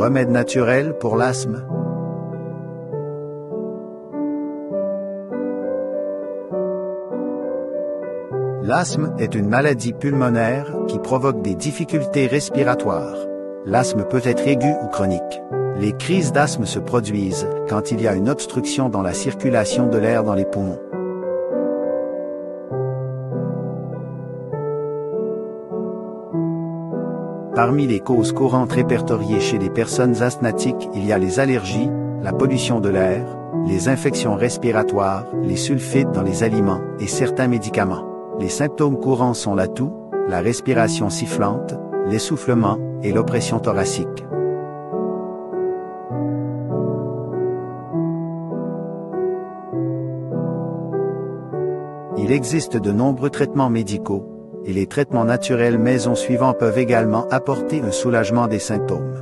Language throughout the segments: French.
Remède naturel pour l'asthme. L'asthme est une maladie pulmonaire qui provoque des difficultés respiratoires. L'asthme peut être aigu ou chronique. Les crises d'asthme se produisent quand il y a une obstruction dans la circulation de l'air dans les poumons. Parmi les causes courantes répertoriées chez les personnes asthmatiques, il y a les allergies, la pollution de l'air, les infections respiratoires, les sulfites dans les aliments et certains médicaments. Les symptômes courants sont la toux, la respiration sifflante, l'essoufflement et l'oppression thoracique. Il existe de nombreux traitements médicaux, et les traitements naturels maison suivants peuvent également apporter un soulagement des symptômes.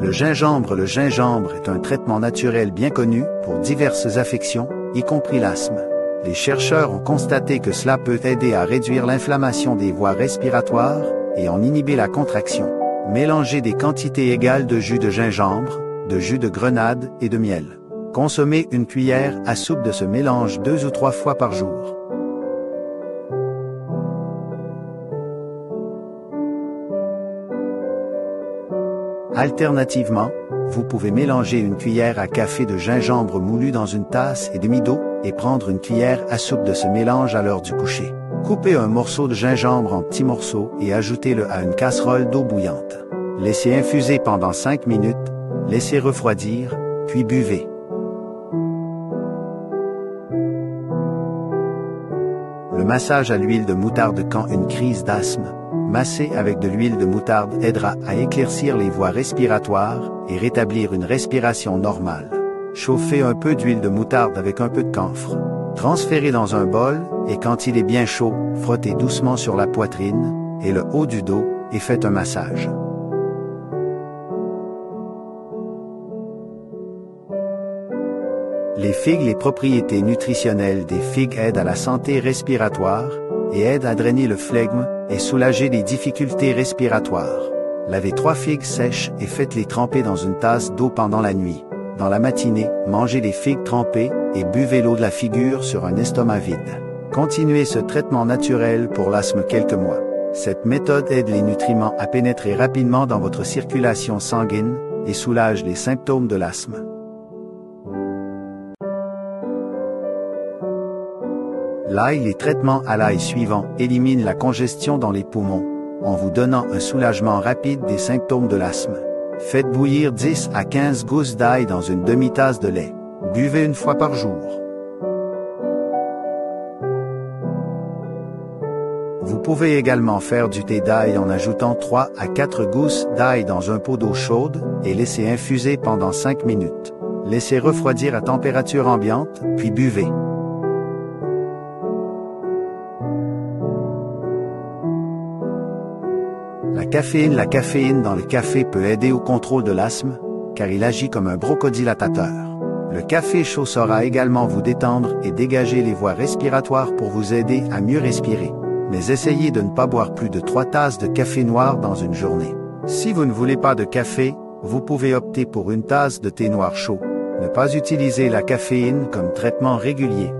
Le gingembre Le gingembre est un traitement naturel bien connu pour diverses affections, y compris l'asthme. Les chercheurs ont constaté que cela peut aider à réduire l'inflammation des voies respiratoires et en inhiber la contraction. Mélangez des quantités égales de jus de gingembre, de jus de grenade et de miel. Consommez une cuillère à soupe de ce mélange deux ou trois fois par jour. Alternativement, vous pouvez mélanger une cuillère à café de gingembre moulu dans une tasse et demi d'eau et prendre une cuillère à soupe de ce mélange à l'heure du coucher. Coupez un morceau de gingembre en petits morceaux et ajoutez-le à une casserole d'eau bouillante. Laissez infuser pendant 5 minutes, laissez refroidir, puis buvez. Massage à l'huile de moutarde quand une crise d'asthme, massé avec de l'huile de moutarde aidera à éclaircir les voies respiratoires et rétablir une respiration normale. Chauffez un peu d'huile de moutarde avec un peu de camphre. Transférez dans un bol et quand il est bien chaud, frottez doucement sur la poitrine et le haut du dos et faites un massage. Les figues, les propriétés nutritionnelles des figues aident à la santé respiratoire et aident à drainer le flegme et soulager les difficultés respiratoires. Lavez trois figues sèches et faites-les tremper dans une tasse d'eau pendant la nuit. Dans la matinée, mangez les figues trempées et buvez l'eau de la figure sur un estomac vide. Continuez ce traitement naturel pour l'asthme quelques mois. Cette méthode aide les nutriments à pénétrer rapidement dans votre circulation sanguine et soulage les symptômes de l'asthme. Les traitements à l'ail suivants éliminent la congestion dans les poumons, en vous donnant un soulagement rapide des symptômes de l'asthme. Faites bouillir 10 à 15 gousses d'ail dans une demi-tasse de lait. Buvez une fois par jour. Vous pouvez également faire du thé d'ail en ajoutant 3 à 4 gousses d'ail dans un pot d'eau chaude et laissez infuser pendant 5 minutes. Laissez refroidir à température ambiante, puis buvez. La caféine dans le café peut aider au contrôle de l'asthme, car il agit comme un bronchodilatateur. Le café chaud saura également vous détendre et dégager les voies respiratoires pour vous aider à mieux respirer. Mais essayez de ne pas boire plus de 3 tasses de café noir dans une journée. Si vous ne voulez pas de café, vous pouvez opter pour une tasse de thé noir chaud. Ne pas utiliser la caféine comme traitement régulier.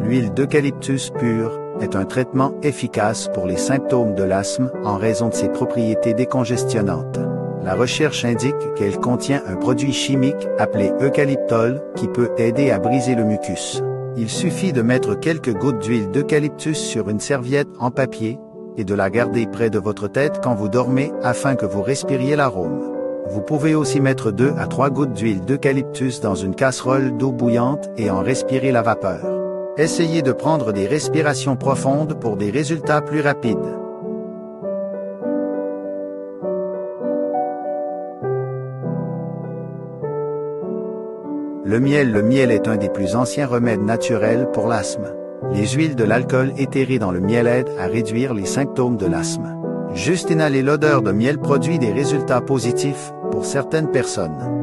L'huile d'eucalyptus pure est un traitement efficace pour les symptômes de l'asthme en raison de ses propriétés décongestionnantes. La recherche indique qu'elle contient un produit chimique appelé eucalyptol qui peut aider à briser le mucus. Il suffit de mettre quelques gouttes d'huile d'eucalyptus sur une serviette en papier et de la garder près de votre tête quand vous dormez afin que vous respiriez l'arôme. Vous pouvez aussi mettre 2 à 3 gouttes d'huile d'eucalyptus dans une casserole d'eau bouillante et en respirer la vapeur. Essayez de prendre des respirations profondes pour des résultats plus rapides. Le miel Le miel est un des plus anciens remèdes naturels pour l'asthme. Les huiles de l'alcool éthéré dans le miel aident à réduire les symptômes de l'asthme. Juste inhaler l'odeur de miel produit des résultats positifs pour certaines personnes.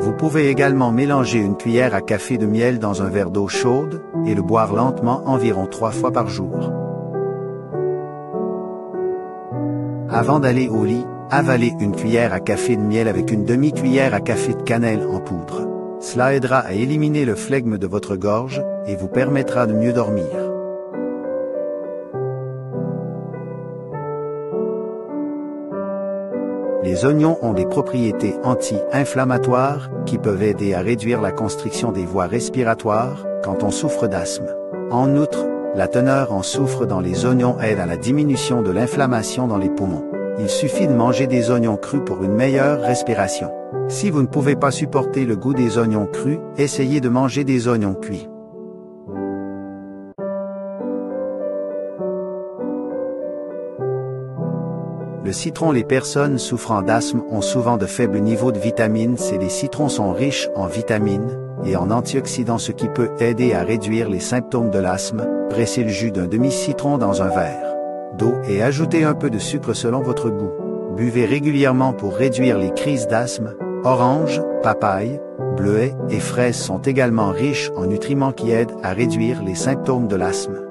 Vous pouvez également mélanger une cuillère à café de miel dans un verre d'eau chaude et le boire lentement environ trois fois par jour. Avant d'aller au lit, avalez une cuillère à café de miel avec une demi-cuillère à café de cannelle en poudre. Cela aidera à éliminer le flegme de votre gorge et vous permettra de mieux dormir. Les oignons ont des propriétés anti-inflammatoires qui peuvent aider à réduire la constriction des voies respiratoires quand on souffre d'asthme. En outre, la teneur en soufre dans les oignons aide à la diminution de l'inflammation dans les poumons. Il suffit de manger des oignons crus pour une meilleure respiration. Si vous ne pouvez pas supporter le goût des oignons crus, essayez de manger des oignons cuits. Le citron Les personnes souffrant d'asthme ont souvent de faibles niveaux de vitamine C. Les citrons sont riches en vitamines et en antioxydants ce qui peut aider à réduire les symptômes de l'asthme. Pressez le jus d'un demi-citron dans un verre d'eau et ajoutez un peu de sucre selon votre goût. Buvez régulièrement pour réduire les crises d'asthme. Orange, papaye, bleuet et fraises sont également riches en nutriments qui aident à réduire les symptômes de l'asthme.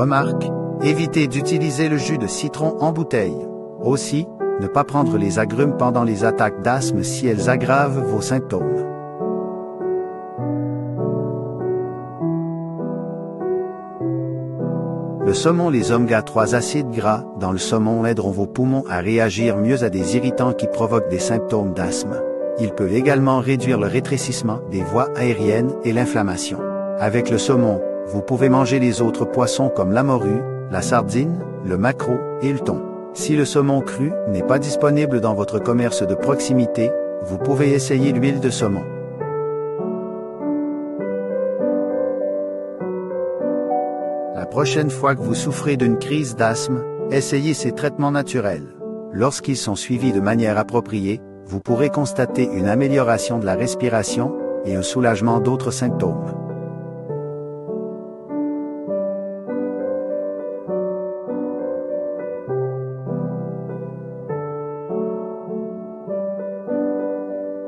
Remarque, évitez d'utiliser le jus de citron en bouteille. Aussi, ne pas prendre les agrumes pendant les attaques d'asthme si elles aggravent vos symptômes. Le saumon Les oméga 3 acides gras dans le saumon aideront vos poumons à réagir mieux à des irritants qui provoquent des symptômes d'asthme. Ils peuvent également réduire le rétrécissement des voies aériennes et l'inflammation. Avec le saumon, vous pouvez manger les autres poissons comme la morue, la sardine, le maquereau et le thon. Si le saumon cru n'est pas disponible dans votre commerce de proximité, vous pouvez essayer l'huile de saumon. La prochaine fois que vous souffrez d'une crise d'asthme, essayez ces traitements naturels. Lorsqu'ils sont suivis de manière appropriée, vous pourrez constater une amélioration de la respiration et un soulagement d'autres symptômes.